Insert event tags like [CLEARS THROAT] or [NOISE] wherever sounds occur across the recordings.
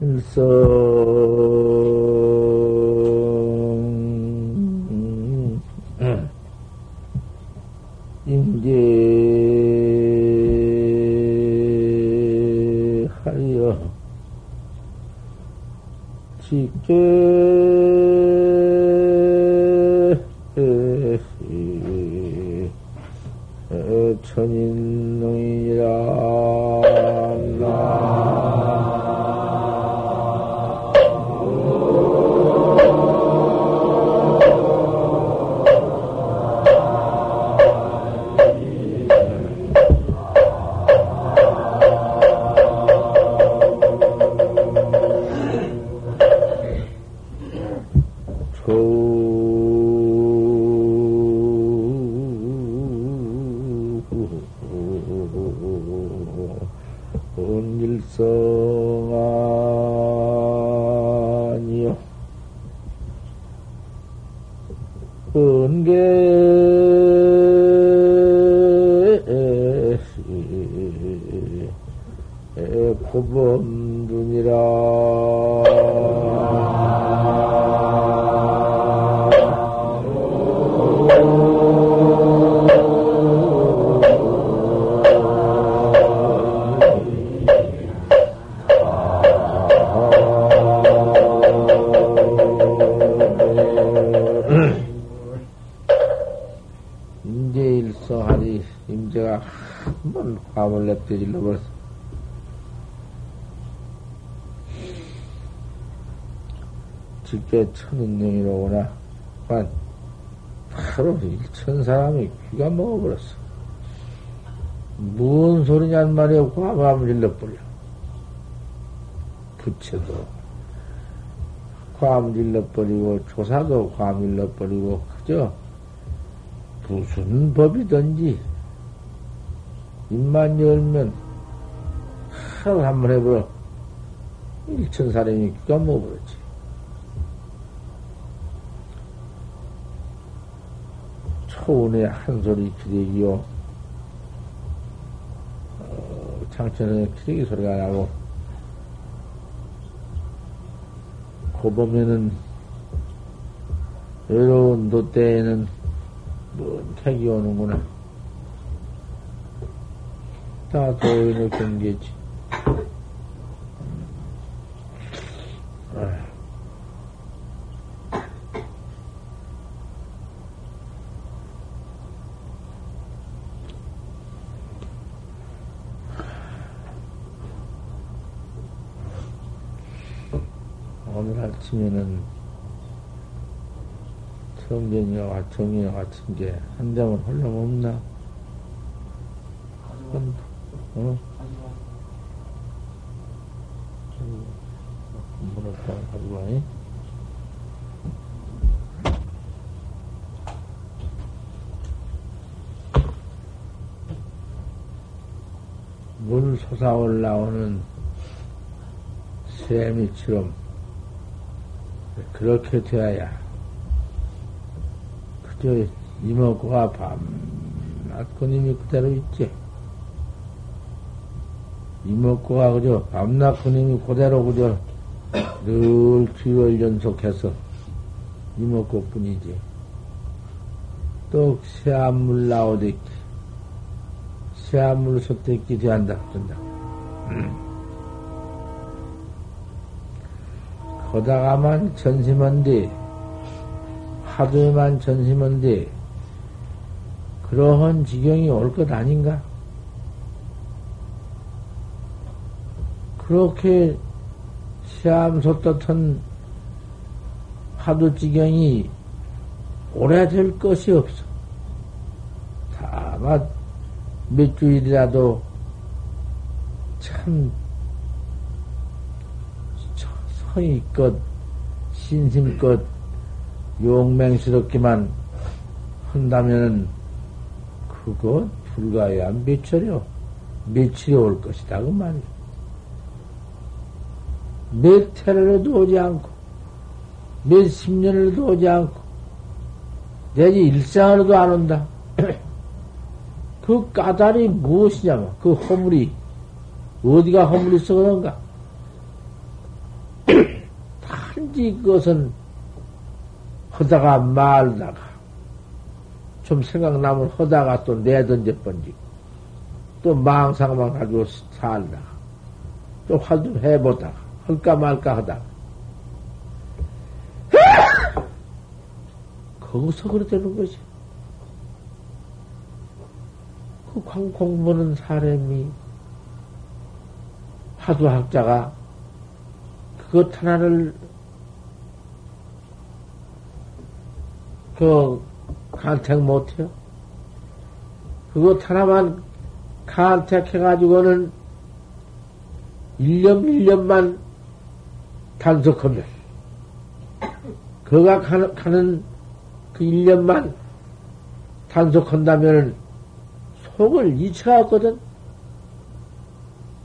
일성 인제하여 직계 뒤질러 직계 천인명이로구나. 만, 바로 일천 사람이 귀가 먹어버렸어. 무슨 소리냔 말이야. 과감을 질러버려. 부채도 과음 질러버리고, 조사도 과음 질러버리고, 그죠? 무슨 법이든지 입만 열면 하루 한 번 해버려. 일천 사람이 귀가 먹어버렸지. 초운의 한 소리 기대기요. 어, 창천의 기대기 소리가 나고, 고 보면은, 외로운 도때에는 먼 택이 오는구나. 다 도인의 경계지. 오늘 아침에는 성전이와 정이와 같은 게한 점은 홀름없나? 응? 문을 가지고 와니? 물 솟아 올라오는 샘이처럼 그렇게 되어야 그 저 이먹고가 밤낮 끊임이 그대로 있지. 이먹고가 그저 밤낮 그님이 그대로 그저 늘 주열 연속해서 이먹고 뿐이지. 또 새한물 나오듯이 새한물 섭대기 돼한다 그런다. 거다가만 전심한데 하도에만 전심한데 그러한 지경이 올 것 아닌가? 그렇게 시암소 떳한 화두지경이 오래될 것이 없어. 다만 몇 주일이라도 참 성의껏 신심껏 용맹스럽기만 한다면은 그거 불가야 며칠이요. 며칠이 올 것이다 그 말이야. 몇 태를도 오지 않고, 몇 십 년을도 오지 않고, 내지 일상으로도 안 온다. [CLEARS THROAT] 그 까닭이 무엇이냐면, 그 허물이, 어디가 허물이 있어 그런가? [CLEARS THROAT] 단지 그것은 하다가 말다가. 좀 생각나면 하다가 또 내던져 번지고 또 망상만 가지고 살다가 또 활동해보다가 할까 말까 하다가 [LAUGHS] 거기서 그래 되는 것이. 그 공부는 사람이 화두학자가 그것 하나를 그 간택 못해요. 그것 하나만 간택해가지고는 1년, 1년만 단속하면, 그가 가는, 가는 그 1년만 단속한다면 속을 잊혀왔거든.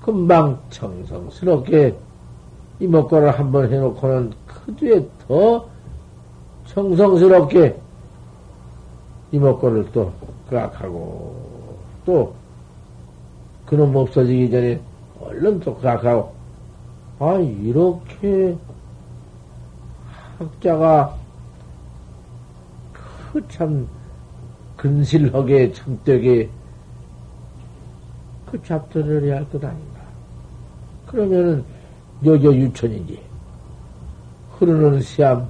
금방 청성스럽게 이목구를 한번 해놓고는 그 뒤에 더 청성스럽게 이목구를 또 그악하고 또 그놈 없어지기 전에 얼른 또 그악하고 아 이렇게 학자가 그 참 근실하게 참되게 그 잡들을 해야 할 것 아닌가. 그러면은 여저 유천이지. 흐르는 시암,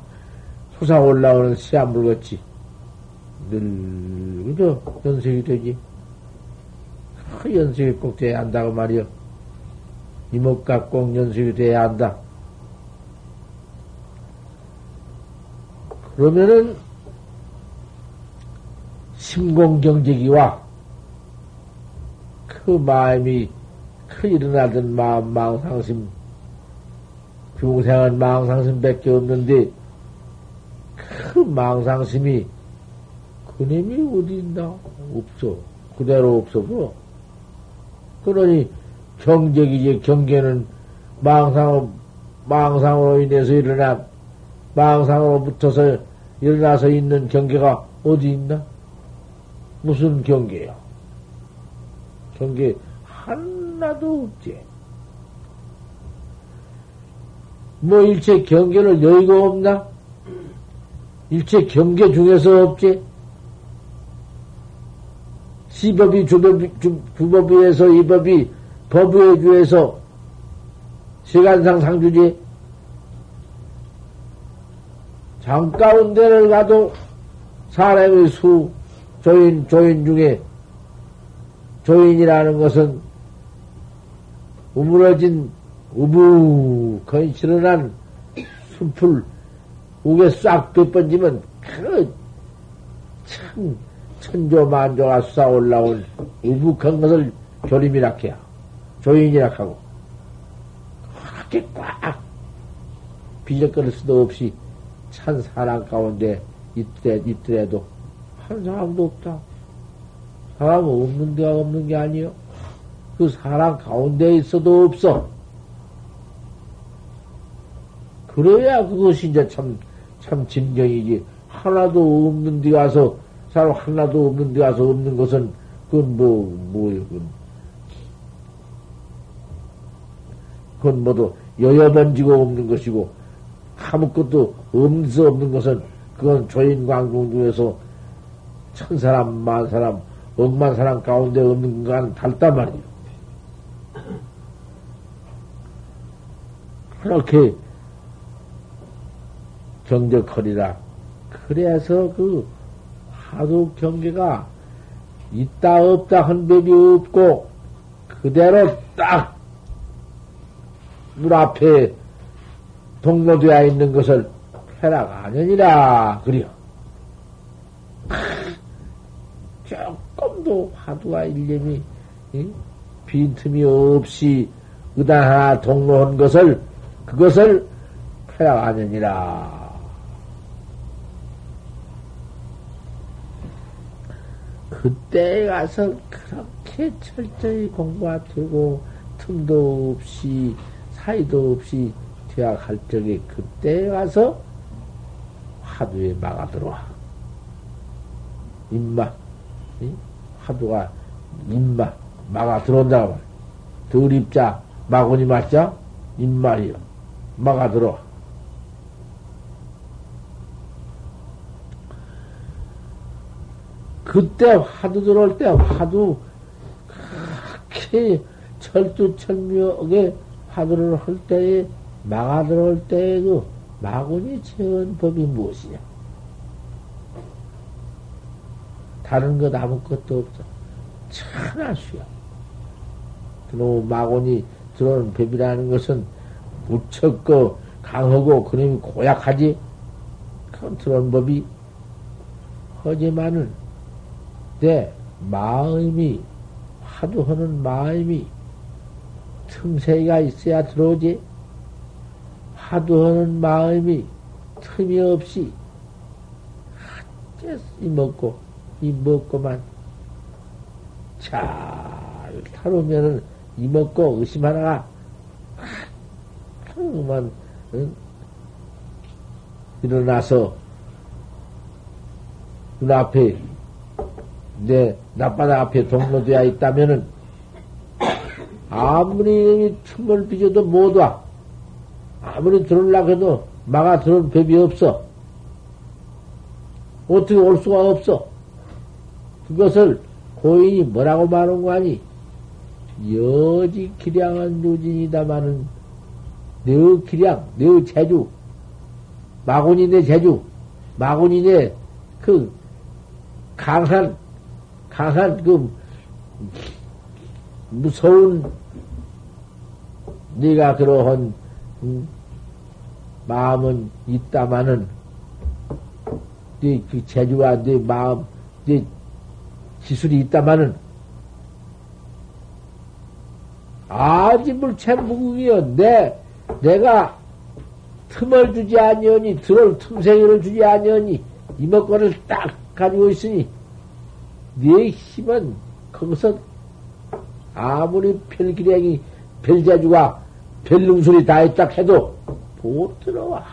솟아 올라오는 시암 물 같이 늘 그저 연색이 되지. 그 연색이 꼭 돼야 한다고 말이여 이목과 꼭 연색이 돼야 한다. 그러면은 심공경제기와 그 마음이 그 일어나던 마음, 망상심, 중생은 망상심 밖에 없는데, 그 망상심이 그님이 어디 있나? 없어. 그대로 없어, 뭐. 그러니, 경제기제 경계는 망상, 망상으로 인해서 일어난, 망상으로 붙어서 일어나서 있는 경계가 어디 있나? 무슨 경계요? 경계 하나도 없지. 뭐 일체 경계를 여의가 없나? 일체 경계 중에서 없지? 시법이 주법이, 주, 주법에서 이법이 법에 주에서 시간상 상주지? 장 가운데를 가도 사람의 수, 조인, 조인 중에 조인이라는 것은 우물어진 우부건 실어난 숲을 우게 싹 덮번지면 그 참 천조 만조가 쏴 올라온 우북한 것을 조림이라 해야 조인이라 하고 그렇게 꽉 비적거릴 수도 없이 찬 사람 가운데 있더라도 한 사람도 없다. 사람 없는 데가 없는 게 아니요. 그 사람 가운데 있어도 없어. 그래야 그것이 이제 참, 참 진경이지. 하나도 없는 데 가서, 사람 하나도 없는 데 가서 없는 것은, 그건 뭐, 뭐예요, 그건. 그건 모두 여여 번지고 없는 것이고, 아무것도 없는 수 없는 것은, 그건 조인광궁 중에서 천 사람, 만 사람, 억만 사람 가운데 없는 건 달단 말이에요. 그렇게 경적거리라. 그래서 그 하도 경계가 있다 없다 한 법이 없고 그대로 딱 물 앞에 동로되어 있는 것을 쾌락 아니니라 그려. 조금도 화두와 일념이 빈틈이 없이 의단 하나 동로한 것을 그것을 쾌락 아니니라. 그때에 가서 그렇게 철저히 공부가 되고 틈도 없이 사이도 없이 되어갈 적에 그때에 가서 화두에 막아 들어와. 입마, 화두가 입마, 막아 들어온다고 말. 덜입자, 마구니 맞자? 입말이요. 막아 들어. 그때 화두 들어올 때 화두 그렇게 철두철미하게 화두를 할 때에 막아 들어올 때에 그 마군이 채운 법이 무엇이냐? 다른 것 아무것도 없어. 천하수야. 그놈 마군이 들어오는 법이라는 것은 무척 강하고 그놈이 고약하지? 그런 들어온 법이 하지만은 내 마음이 화두하는 마음이 틈새가 있어야 들어오지. 화두하는 마음이 틈이 없이 이 먹고 이 먹고만 잘 타놓으면은 이 먹고 의심 하나가 응? 일어나서 눈앞에 내 낮바닥 앞에 동로되어 있다면은 아무리 틈을 빚어도 못 와. 아무리 들어올라 해도 막아 들어올 법이 없어. 어떻게 올 수가 없어. 그것을 고인이 뭐라고 말한 거 아니? 여지 기량한 유진이다마는 내 기량, 내 재주, 마군이 내 재주, 마군이 내그 강한 강한 그 무서운 네가 그러한 음, 마음은 있다마는 네그 재주와 네 마음, 네 기술이 있다마는 아지물체 무궁이여 내 내가 틈을 주지 아니하니 들을 틈새기를 주지 아니하니 이먹거를 딱 가지고 있으니 네 힘은 거기서 아무리 별기량이 별자주가 별능술이 다 있다 해도 못 들어와.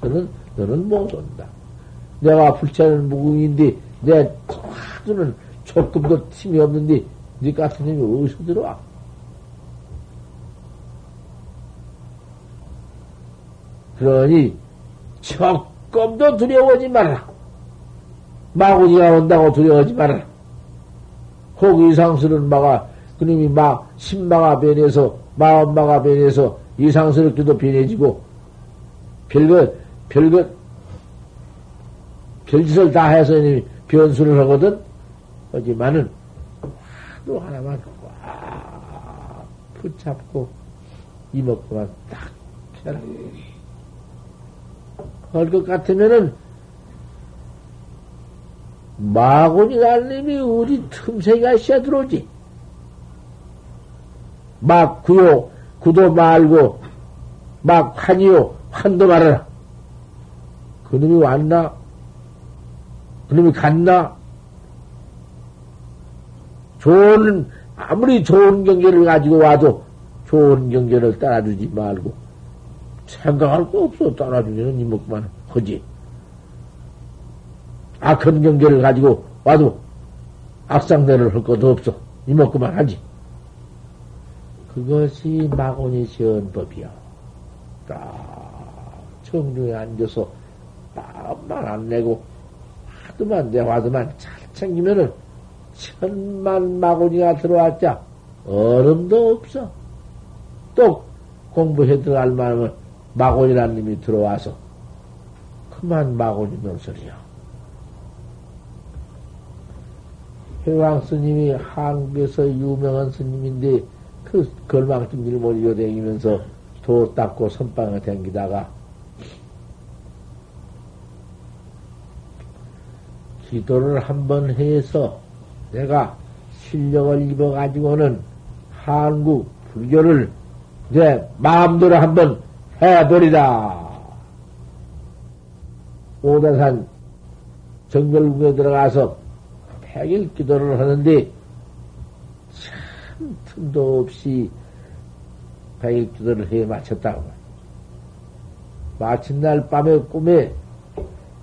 너는 너는 못 온다. 내가 불체는 무궁인데 내 화두는 조금도 팀이 없는데 네 같은 놈이 어디서 들어와? 그러니 조금도 두려워하지 말라. 마구니가 온다고 두려워하지 말아라. 혹 이상스러운 마가, 그놈이 막, 신마가 변해서, 마음마가 변해서, 이상스럽게도 변해지고, 별것, 별것, 별짓을 다 해서 변수를 하거든? 하지만은, 하도 하나만 꽉 붙잡고, 이먹고만 딱 해라. 할것 같으면은, 마군이라는 놈이 우리 틈새가 있어야 들어오지. 막 구요, 구도 말고, 막 환이요, 환도 말아라. 그놈이 왔나? 그놈이 갔나? 좋은, 아무리 좋은 경계를 가지고 와도 좋은 경계를 따라주지 말고, 생각할 거 없어. 따라주기는 이먹만 하지. 악한 경계를 가지고 와도 악상대를 할 것도 없어. 이먹고만 하지. 그것이 마곤이 지은 법이야. 딱 정중에 앉아서 마음만 안 내고 하도만 내와도만 잘 챙기면은 천만 마곤이가 들어왔자 얼음도 없어. 또 공부해 들어갈 만하면 마곤이라는 놈이 들어와서 그만 넌 소리야. 회왕 스님이 한국에서 유명한 스님인데 그 걸망증 일못 이어다니면서 도 닦고 선방에 댕기다가 기도를 한번 해서 내가 실력을 입어가지고는 한국 불교를 내 마음대로 한번 해버리다. 오대산 정결국에 들어가서 백일 기도를 하는데 참 틈도 없이 백일 기도를 해 마쳤다고. 마친 날 밤에 꿈에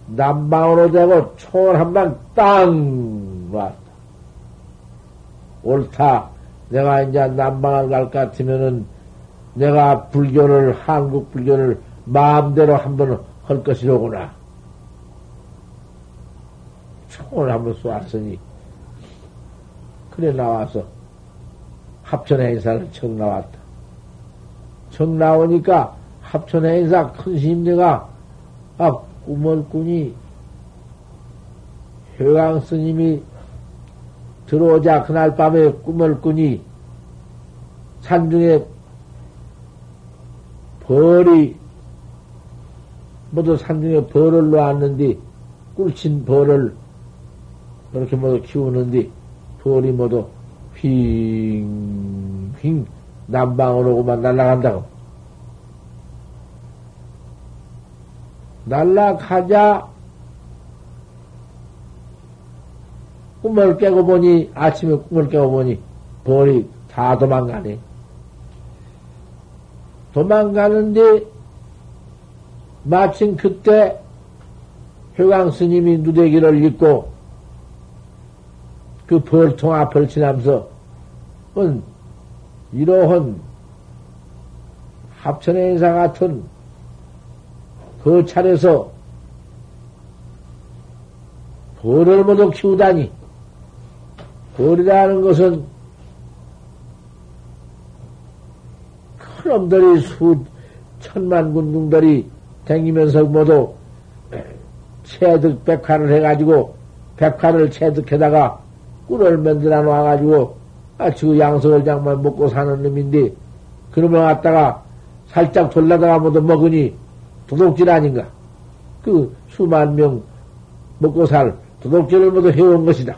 남방으로 되고 초월 한방 땅 왔다. 옳다. 내가 이제 남방을 갈 것 같으면은 내가 불교를, 한국 불교를 마음대로 한번 할 것이로구나. 총을 한번 쏘았으니, 그래 나와서 합천 행사를 청 나왔다. 청 나오니까 합천 행사 큰 스님네가 아 꿈을 꾸니 효강 스님이 들어오자 그날 밤에 꿈을 꾸니 산중에 벌이 모두 산중에 벌을 놓았는데 꿀친 벌을 그렇게 모두 키우는데 벌이 모두 휙휙 남방으로만 날아간다고. 날아가자 꿈을 깨고 보니 아침에 꿈을 깨고 보니 벌이 다 도망가네. 도망가는데 마침 그때 효강 스님이 누대기를 입고 그 벌통 앞을 지나면서 이러한 합천의 인사 같은 그 차례에서 벌을 모두 키우다니 벌이라는 것은 큰 놈들이 수 천만 군중들이 댕기면서 모두 [CLEARS THROAT] 체득 백화를 해가지고 백화를 체득해다가 꿀을 만들어 놔가지고 아, 저 양석을 장만 먹고 사는 놈인데 그러면 왔다가 살짝 돌라다가 모두 먹으니 도둑질 아닌가? 그 수만 명 먹고 살 도둑질을 모두 해온 것이다.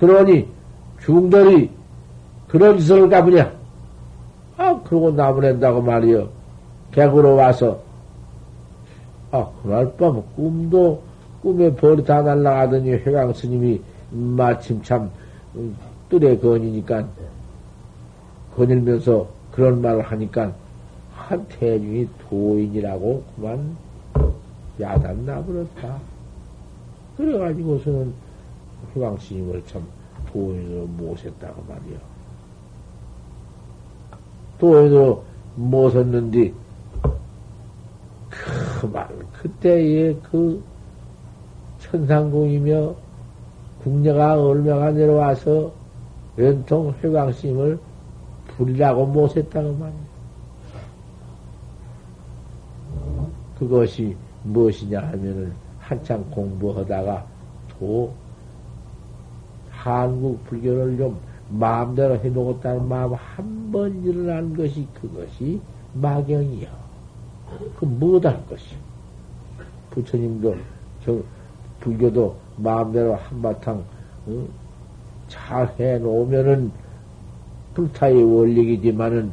그러니 중들이 그런 짓을 까부냐? 아, 그러고 나무낸다고 말이여. 객으로 와서, 아, 그날 밤 꿈도, 꿈에 벌이 다 날라가더니 회강 스님이 마침 참, 뜰에 건이니까, 거닐면서 그런 말을 하니까, 한 태중이 도인이라고 그만 야단 나버렸다. 그래가지고서는 회강 스님을 참 도인으로 모셨다고 말이요. 도인으로 모셨는데, 그 말, 그때의 그 천상궁이며 국녀가 얼마가 내려와서 연통 회광심을 불이라고 모셨다고 말이야. 그것이 무엇이냐 하면은 한참 공부하다가 또 한국 불교를 좀 마음대로 해놓겠다는 마음 한 번 일어난 것이 그것이 마경이요. 그 못할 것이. 부처님도 저 불교도 마음대로 한바탕 어? 잘 해놓으면은 불타의 원력이지만은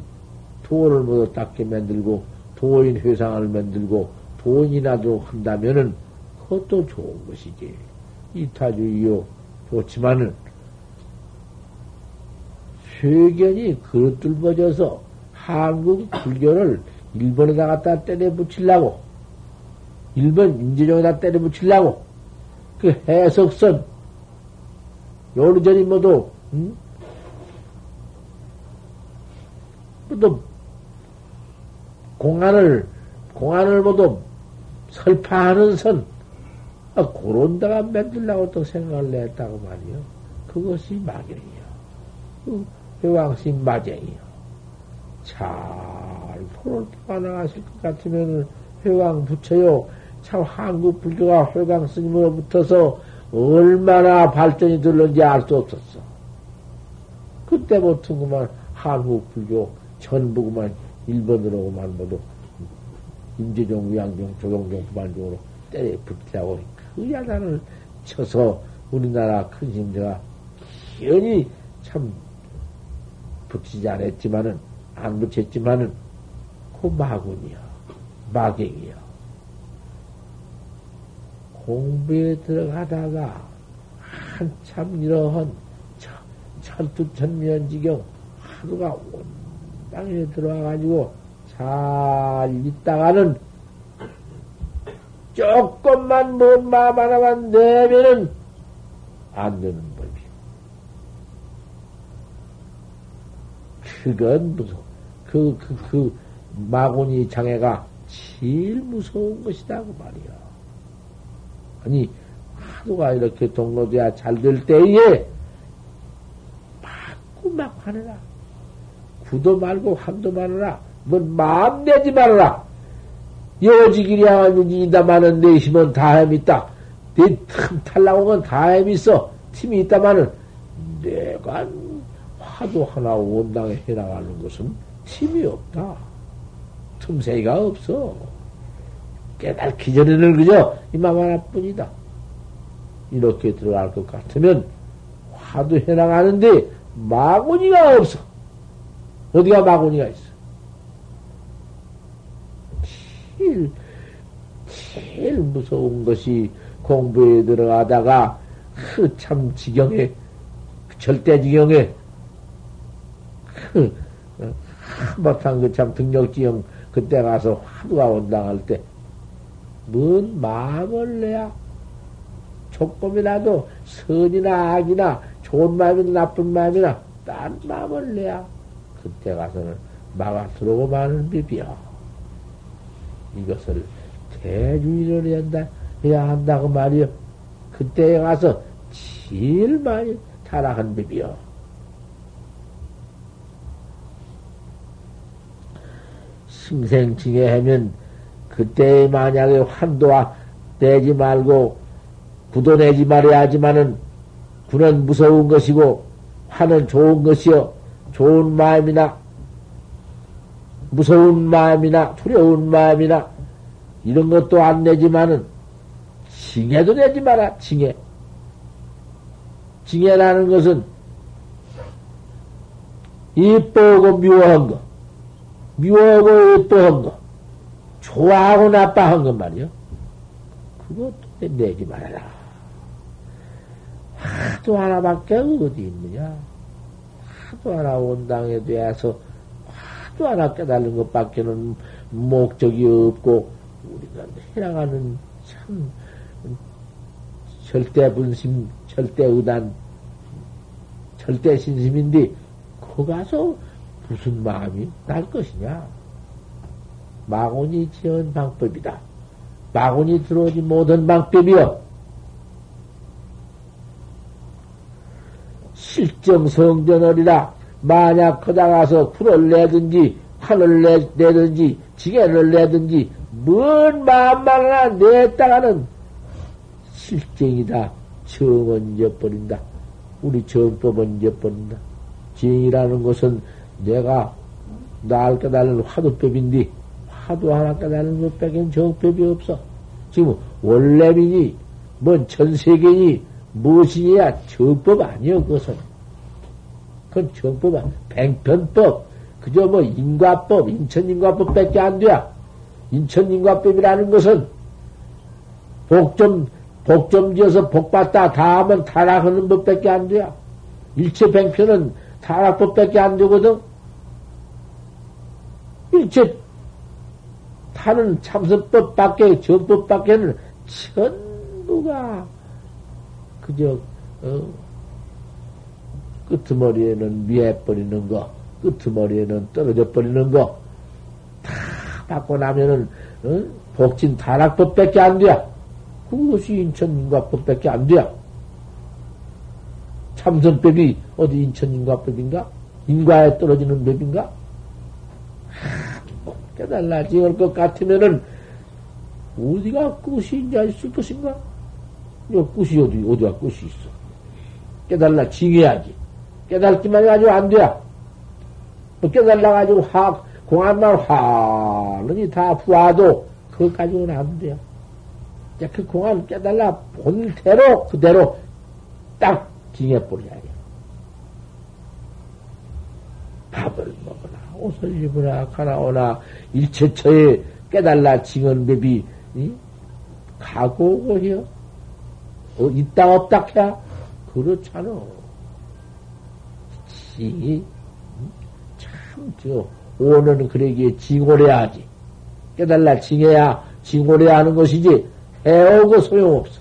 도를 모두 닦게 만들고 도인 회상을 만들고 돈이라도 한다면은 그것도 좋은 것이지. 이타주의요 좋지만은 세견이 그릇들 버져서 한국 불교를 일본에다 갖다 때려 붙이려고, 일본 임재정에다 때려 붙이려고, 그 해석선, 요리전이 모두, 응? 모두, 공안을, 공안을 모두 설파하는 선, 아, 그런 데가 만들려고 또 생각을 냈다고 말이요. 그것이 막연이요. 그 회왕신 마쟁이요. 잘 포를 떠나가실 것 같으면 회왕 부처요. 참 한국 불교가 회왕 스님으로 붙어서 얼마나 발전이 들는지 알 수 없었어. 그때부터 그만 한국 불교 전부 그만 일본으로만 모두 임재종, 위양종, 조동종 그만종으로 때려 붙이라고 그 야단을 쳐서 우리나라 큰 힘제가 기연히 참 붙이지 않았지만은, 안 붙였지만은, 그 마군이요. 마경이요. 공부에 들어가다가 한참 이러한 천투천면지경 하루가 온 땅에 들어와가지고 잘 있다가는 조금만 뭔 마음 하나만 내면은 안 되는 법이요. 그건 무슨 그, 그, 그, 마구니 장애가 제일 무서운 것이다, 그 말이야. 아니, 하도가 이렇게 동로돼야 잘 될 때에, 자꾸 막 화내라. 구도 말고 환도 말아라. 뭔 마음 내지 말아라. 여지기랴 이다마는 내 힘은 다햄 있다. 내 틈 탈라고 건 다햄 있어. 팀이 있다마는 내가 화도 하나 원당에 해나가는 것은 팀이 없다. 틈새가 없어. 깨달기 전에는 그저 이맘 하나뿐이다. 이렇게 들어갈 것 같으면 화도 해나가는데 마구니가 없어. 어디가 마구니가 있어? 제일, 제일 무서운 것이 공부에 들어가다가 그 참 지경에, 절대 지경에, 그, 한바탕 그참 등력 지경 그때 가서 화두가 온당할 때, 뭔 마음을 내야 조금이라도 선이나 악이나 좋은 마음이나 나쁜 마음이나 딴 마음을 내야 그때 가서는 막아 들어오고 마는 비비야. 이것을 대주의를 해야 한다, 해야 한다고 말이요. 그때에 가서 제일 많이 타락한 비비요. 심생칭에 하면 그때 만약에 환도와 내지 말고 구도 내지 말아야 하지만은 구는 무서운 것이고 화는 좋은 것이요. 좋은 마음이나 무서운 마음이나 두려운 마음이나 이런 것도 안 내지만은 징해도 내지 마라. 징해. 징해라는 것은 이뻐하고 미워한 거 미워하고 이뻐한 거 좋아하고 나빠한 것 말이요. 그것도 내지 말아라. 하도 하나밖에 어디 있느냐? 하도 하나 원당에 대해서 하도 하나 깨달는 것밖에는 목적이 없고 우리가 해나가는 참 절대 분심, 절대 의단, 절대 신심인데 거 가서 무슨 마음이 날 것이냐? 마곤이 지은 방법이다. 마곤이 들어오지 못한 방법이여. 실정 성전을이라 만약 거다 가서 불을 내든지 환을 내, 내든지 지게를 내든지 뭔 마음만 하나 냈다가는 실정이다. 정은 잊어버린다. 우리 정법은 잊어버린다. 정이라는 것은 내가 날 깨달은 화두법인데 화두 하나 깨달은 것밖엔 정법이 없어. 지금 원래민이 뭔 전세계니 무엇이냐? 정법 아니여 그것은. 그건 정법 아니야 뱅편법. 그저 뭐 인과법 인천인과법 밖에 안 돼야 인천인과법이라는 것은 복좀 복좀 지어서 복받다 다 하면 타락하는 법밖에 안 돼야 일체 뱅편은 타락법밖에 안 되거든. 일체 타는 참선법밖에 정법밖에는 전부가 그저 어, 끄트머리에는 미해버리는 거, 끄트머리에는 떨어져 버리는 거, 다 받고 나면은 어? 복진 다락법밖에 안 돼. 그것이 인천인과법밖에 안 돼. 참선법이 어디 인천인과법인가? 인과에 떨어지는 법인가? 깨달라지 할것 같으면은 어디가 끝이 이제 있을 것인가? 요 끝이 어디, 어디가 끝이 있어? 깨달라, 징해야지. 깨달기만 해가지고 안 돼. 뭐 깨달라 가지고 화, 공안만 화는이 다 후화도 그것 가지고는 안 돼요. 그 공안 깨달라 본대로 그대로 딱 징해버려야 돼. 밥을 먹으나, 옷을 입으나, 가나오나, 일체처에 깨달라 징언법이, 가고 오고 해요. 어, 있다 없다 해야 그렇잖아. 지, 참, 저, 오는 그러기에 징오래야지. 깨달라 징해야, 징오래야 하는 것이지, 해오고 소용없어.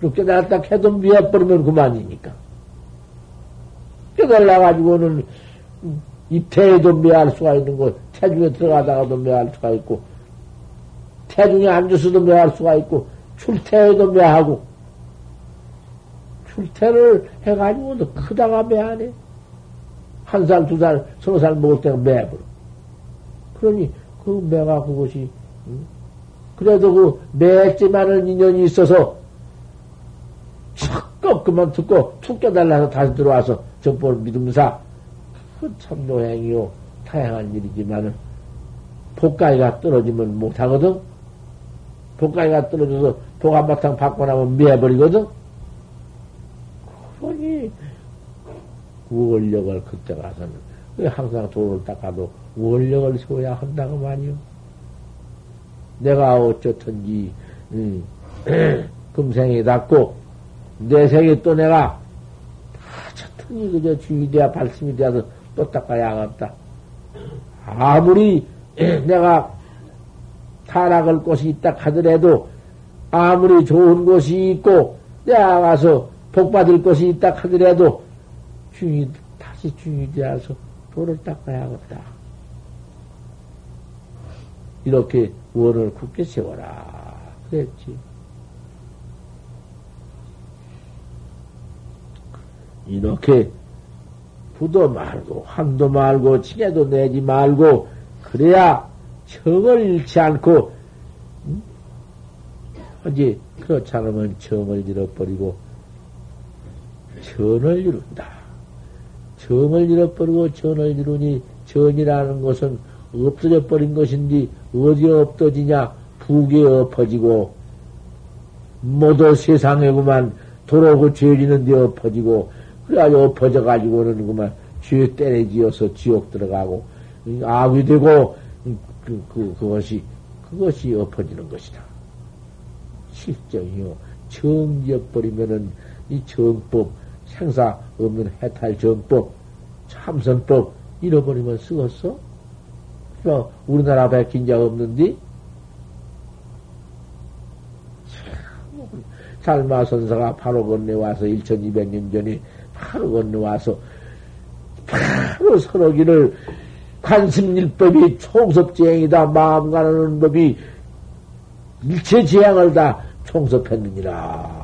또 깨달았다 해도 미해버리면 그만이니까. 깨달아가지고는, 입태에도 매할 수가 있는 거, 태중에 들어가다가도 매할 수가 있고, 태중에 앉아서도 매할 수가 있고, 출퇴에도 매하고, 출퇴를 해가지고도 크다가 매하네. 한 살, 두 살, 서너 살 먹을 때가 매버려. 그러니, 그 매가 그것이, 응? 그래도 그 매지만은 인연이 있어서, 척 그만 듣고 툭 깨달라서 다시 들어와서 정보를 믿음사, 그참 노행이요. 다양한 일이지만은, 복가위가 떨어지면 못하거든? 복가위가 떨어져서 복 한바탕 받고 나면 미해버리거든? 그러니, 원력을 그때 가서는, 항상 돌을 닦아도 원력을 세워야 한다고 말이요. 내가 어쩌든지, 음, [CLEARS THROAT] 금생에 닿고, 내 생에 또 내가, 다 쳤더니 그저 주의 돼야 발심이 되어서 또 닦아야겠다. 아무리 내가 타락할 곳이 있다 하더라도 아무리 좋은 곳이 있고 내가 가서 복 받을 곳이 있다 하더라도 주인 다시 주인이 되어서 돌을 닦아야겠다. 이렇게 원을 굳게 세워라. 그랬지. 이렇게 부도 말고 황도 말고 칭해도 내지 말고 그래야 정을 잃지 않고 응? 어제 그렇지 않으면 정을 잃어버리고 전을 이룬다. 정을 잃어버리고 전을 이루니 전이라는 것은 없어져 버린 것인지 어디 없어지냐 부귀에 엎어지고 모두 세상에구만 도로고 죄지는 데 엎어지고 그래가지고 엎어져가지고는 그만 죄 때려지어서 지옥 들어가고 악이 되고 그, 그, 그것이 그것이 엎어지는 것이다. 실정이요. 정지어버리면은 이 정법 생사 없는 해탈 정법 참선법 잃어버리면 쓰겠어? 그 우리나라 백힌 자 없는데 살마 선사가 바로 건네 와서 1200년 전에 바로 건너와서 바로 서러기를 관심일법이 총섭지행이다 마음 가는 법이 일체 지향을 다 총섭했느니라.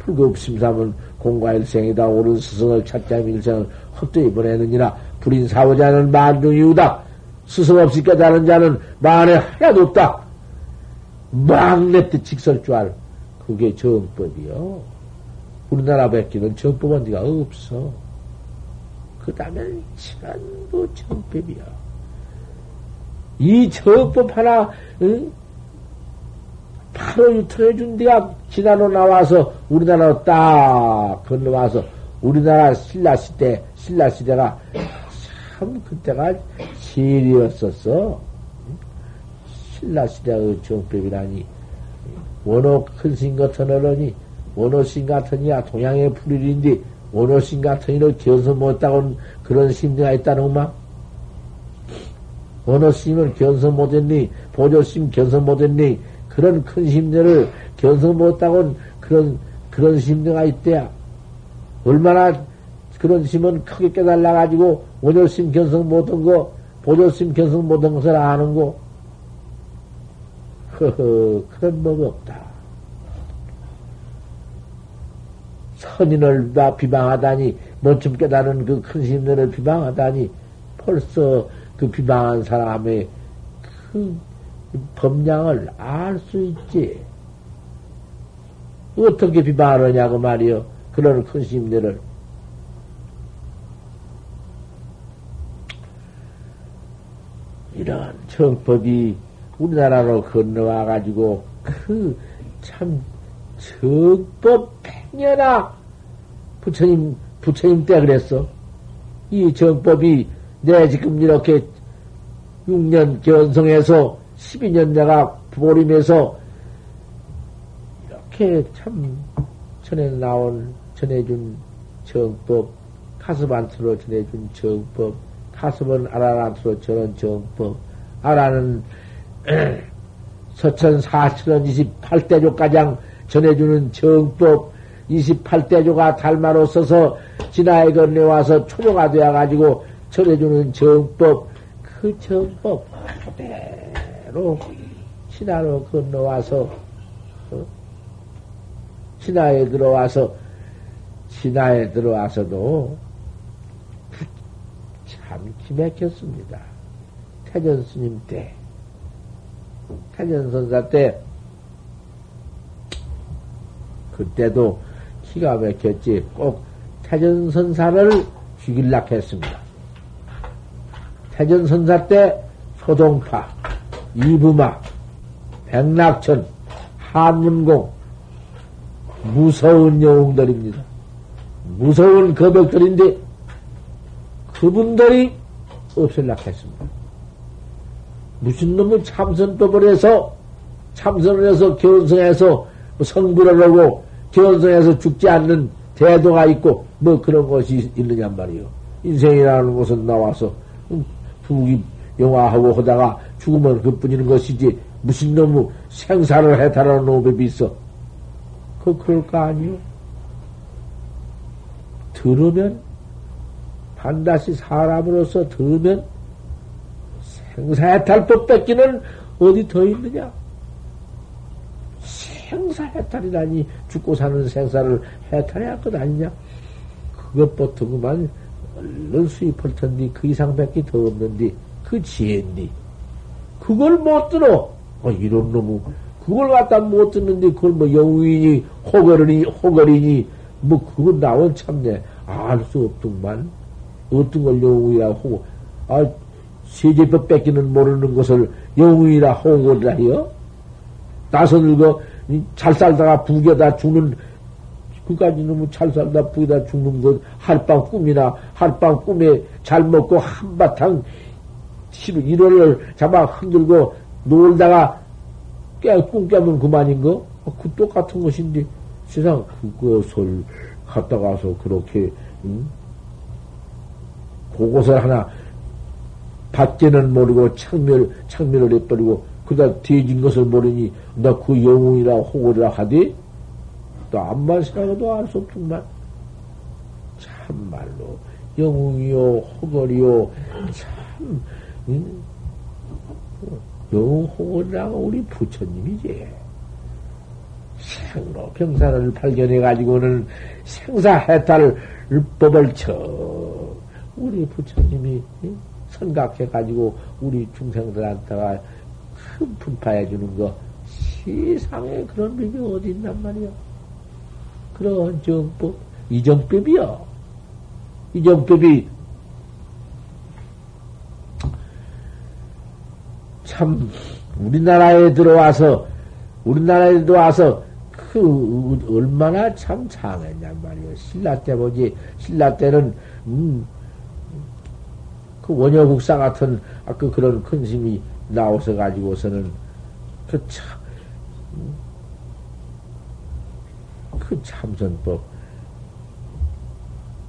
불급심삼은 공과일생이다. 옳은 스승을 찾자 일생을 헛되이 보내느니라. 불인 사고자는 만중이우다. 스승 없이 깨달은 자는 만에 하나도 없다. 막 냅듯 직설 줄 알. 그게 정법이요. 우리나라 백기는 정법은 네가 없어. 그 다음에 전부 정법이야. 이 정법 하나, 응? 바로 유통해준 데가 지나로 나와서 우리나라로 딱 건너와서 우리나라 신라 시대, 신라 시대가 참 그때가 실이었었어. 신라 시대의 정법이라니. 원호 큰신 같은 어른이 원호신 같으니야 동양의 불일인데 원호신 같은 이를 견서 못하고 그런 심리가 있다는 마 원호심을 견서 못했니? 보조심 견서 못했니? 그런 큰 심리를 견서 못하고 그런 그런 심리가 있대야. 얼마나 그런 심은 크게 깨달라 가지고 원효심 견성 못한 거 보조심 견성 못한 것을 아는 거. 허허 그런 법이 없다. 선인을 다 비방하다니, 먼좀 깨달은 그 큰 스님들을 비방하다니, 벌써 그 비방한 사람의 그 법량을 알 수 있지. 어떻게 비방하느냐고 말이요. 그런 큰 스님들을. 이런 정법이 우리나라로 건너와가지고 그 참 정법 백년아 부처님 부처님 때 그랬어. 이 정법이 내 지금 이렇게 6년 견성해서 12년 내가 보림해서 이렇게 참 전에 나온 전해준 정법 가슴안으로 전해준 정법 가슴은 아라란트로 전한 정법 아라는 서천 사천원 28대조 가장 전해주는 정법 28대조가 달마로 써서 진화에 건네와서 초조가 되어가지고 전해주는 정법, 그 정법 그대로 진화로 건너와서, 어? 진화에 들어와서, 진화에 들어와서도 참 기맥혔습니다. 태전 스님 때, 태전 선사 때, 그때도 기가 막혔지. 꼭 태전선사를 죽일라 했습니다. 태전선사 때 소동파, 이부마, 백낙천, 한문공, 무서운 영웅들입니다. 무서운 거벽들인데 그분들이 없을라 했습니다. 무슨 놈의 참선법을 해서 참선을 해서 견성해서 성불을 하고 견성해서 죽지 않는 대도가 있고 뭐 그런 것이 있느냐 말이요. 인생이라는 것은 나와서 두기 영화하고 하다가 죽으면 그뿐이는 것이지 무슨 놈의 생사를 해탈하는 놈이 있어. 그 그럴 거 아니요. 들으면 반드시 사람으로서 들으면 생사해탈법 뺏기는 어디 더 있느냐? 생사 해탈이라니 죽고 사는 생사를 해탈해야 할것 아니냐? 그것부터 그만 얼른 수입할 텐데 그 이상밖에 더 없는데 그 지혜인데 그걸 못 들어. 어, 이런 놈은 그걸 갖다 못 듣는데 그걸 뭐 영웅이니 호거리니 호거리니 뭐 그거 나온 참네. 알 수 없더만. 어떤 걸 영웅이라 호고. 아 세제법 뺏기는 모르는 것을 영웅이라 호거리라 해요? 나서 늙어 잘 살다가 부겨다 죽는 그까지 놈은 잘 살다 부겨다 죽는 것 하룻밤 꿈이나 하룻밤 꿈에 잘 먹고 한바탕 일월을 잡아 흔들고 놀다가 깨, 꿈 깨면 그만인 거? 아, 그 똑같은 것인데 세상 그것을 갔다 가서 그렇게 응? 그것을 하나 밖에는 모르고 창멸 창멸을 해버리고 그다 뒤진 것을 모르니 나 그 영웅이라 호구리라 하디? 또 암만 생각해도 알 수 없구만 참말로 영웅이요 호거리요 참 응? 영웅 호거리라가 우리 부처님이지. 생로 병사를 발견해 가지고는 생사 해탈 법을 쳐 우리 부처님이 선각해 가지고 우리 중생들한테가 큰 분파해 주는 거 세상에 그런 법이 어디 있단 말이야. 그런 정법, 이정법이요. 이정법이 참 우리나라에 들어와서 우리나라에 들어와서 그 얼마나 참 장했냔 말이요. 신라 때 보지 신라 때는 음, 그 원효국사 같은 아그 그런 큰 힘이 나오서 가지고서는 그 참, 그 참선법.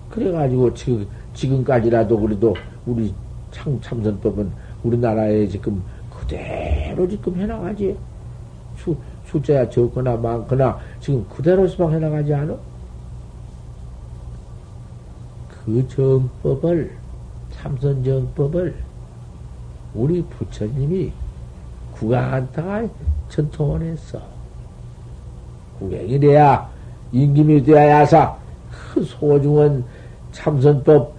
그래가지고 지금, 지금까지라도 그래도 우리 참, 참선법은 우리나라에 지금 그대로 지금 해나가지. 수, 숫자야 적거나 많거나 지금 그대로 수방 해나가지 않아? 그 정법을, 참선정법을 우리 부처님이 구강한다가 전통을 했어. 구경이 돼야, 임김이 돼야 야사, 그 소중한 참선법,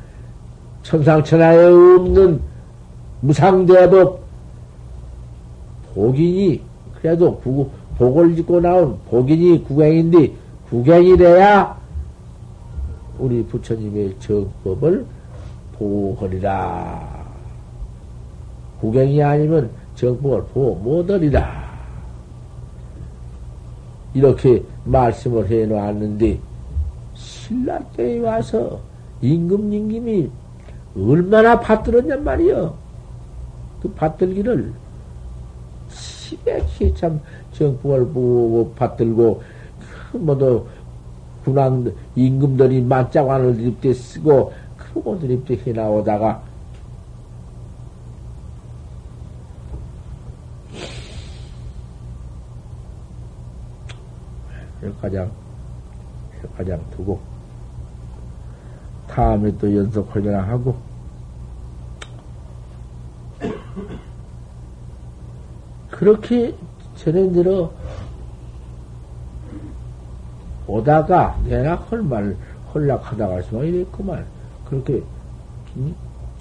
천상천하에 없는 무상대법, 복인이, 그래도 구, 복을 짓고 나온 복인이 구경인데, 구경이 돼야 우리 부처님의 정법을 보호하리라. 구경이 아니면 정법을 보호 못하리라. 이렇게 말씀을 해 놓았는데, 신라 때에 와서 임금님김이 얼마나 받들었냔 말이요. 그 받들기를 심하게 참 정법을 보고 받들고, 그 뭐도 군왕, 임금들이 맞자관을 드립대 쓰고, 크고 드립대 해 나오다가, 가장, 가장 두고, 다음에 또 연속하려나 하고, 그렇게 전해들어 오다가 내가 헐말 헐락하다가 할 수가 이랬구만. 그렇게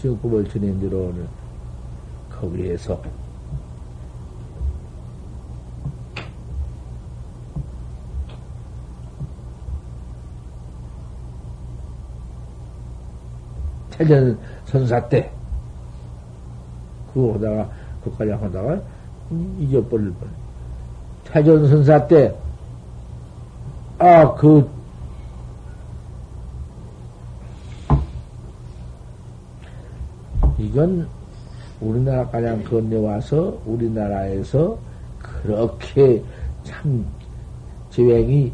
정법을 전해들어오는 거기에서 태전 선사 때, 그거 하다가, 그까지 하다가 잊어버릴 뻔. 태전 선사 때, 아, 그, 이건 우리나라 가장 건네와서 우리나라에서 그렇게 참 재행이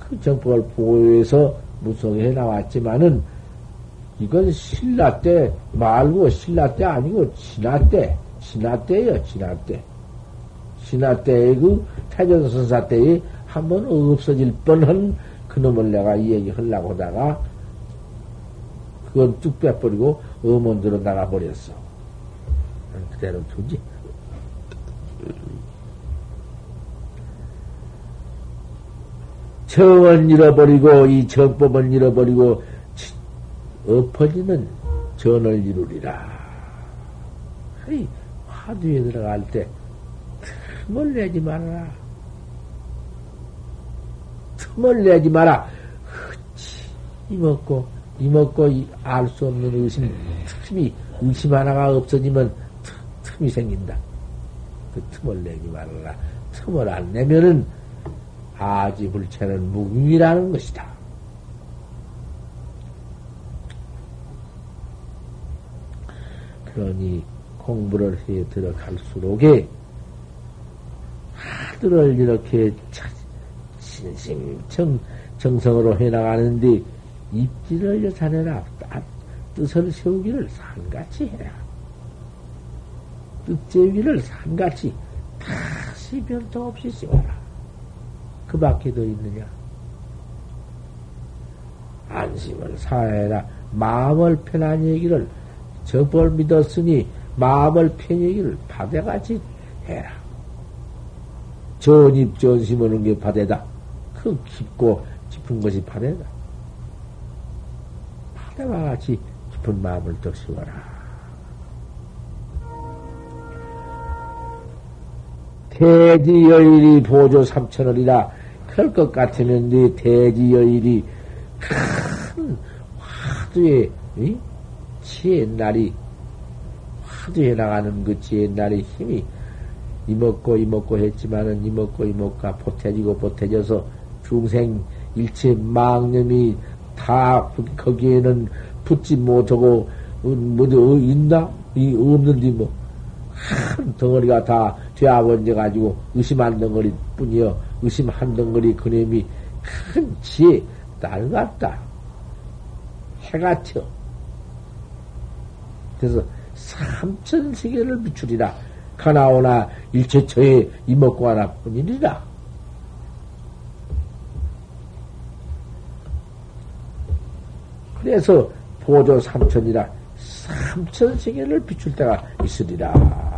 그 정법을 보호해서 무성해 나왔지만은 이건 신라 때 말고 신라 때 아니고 진화 때, 진화 때예요, 진화 때. 진화 때의 그 태전선사 때에 한번 없어질 뻔한 그놈을 내가 이 얘기 하려고 하다가 그건 뚝 빼버리고 음원대로 나가버렸어. 그대로 두지. 정은 잃어버리고 이 정법은 잃어버리고 엎어지는 전을 이루리라. 아니, 화두에 들어갈 때 틈을 내지 말아라. 틈을 내지 마라. 흐치, 이먹고, 이먹고 알 수 없는 의심, 틈이, 의심 하나가 없어지면 틈, 이 생긴다. 그 틈을 내지 말아라. 틈을 안 내면은 아지불체는 무궁이라는 것이다. 그러니 공부를 해 들어갈수록에 하늘을 이렇게 진심 정, 정성으로 해나가는데 입지를 여산해라. 뜻을 세우기를 산같이 해라. 뜻제위를 산같이 다시 변통 없이 세워라. 그 밖에 더 있느냐? 안심을 사해라. 마음을 편한 얘기를 저벌 믿었으니 마음을 편얘기를 바다같이 해라. 전입 전심 오는 게 바다다. 그 깊고 깊은 것이 바다다. 바다와 같이 깊은 마음을 떡시워라. 대지 여일이 보조 삼천원이라 그럴 것 같으면 네 대지 여일이 큰 화두에 이? 옛날이 화두해 나가는 그 옛날의 힘이 이먹고 이먹고 했지만은 이먹고 이먹고 보태지고 보태져서 중생 일체 망념이 다 거기에는 붙지 못하고 뭐도 어, 있나? 이 없는데 뭐. 한 덩어리가 다 되어번져 가지고 의심 한 덩어리 뿐이여 의심 한 덩어리 그놈이 큰 지혜 딸 같다. 해같여 그래서 삼천 세계를 비추리라. 가나오나 일체처에 이먹고 하나 뿐이니라. 그래서 보조 삼천이라 삼천 세계를 비출 때가 있으리라.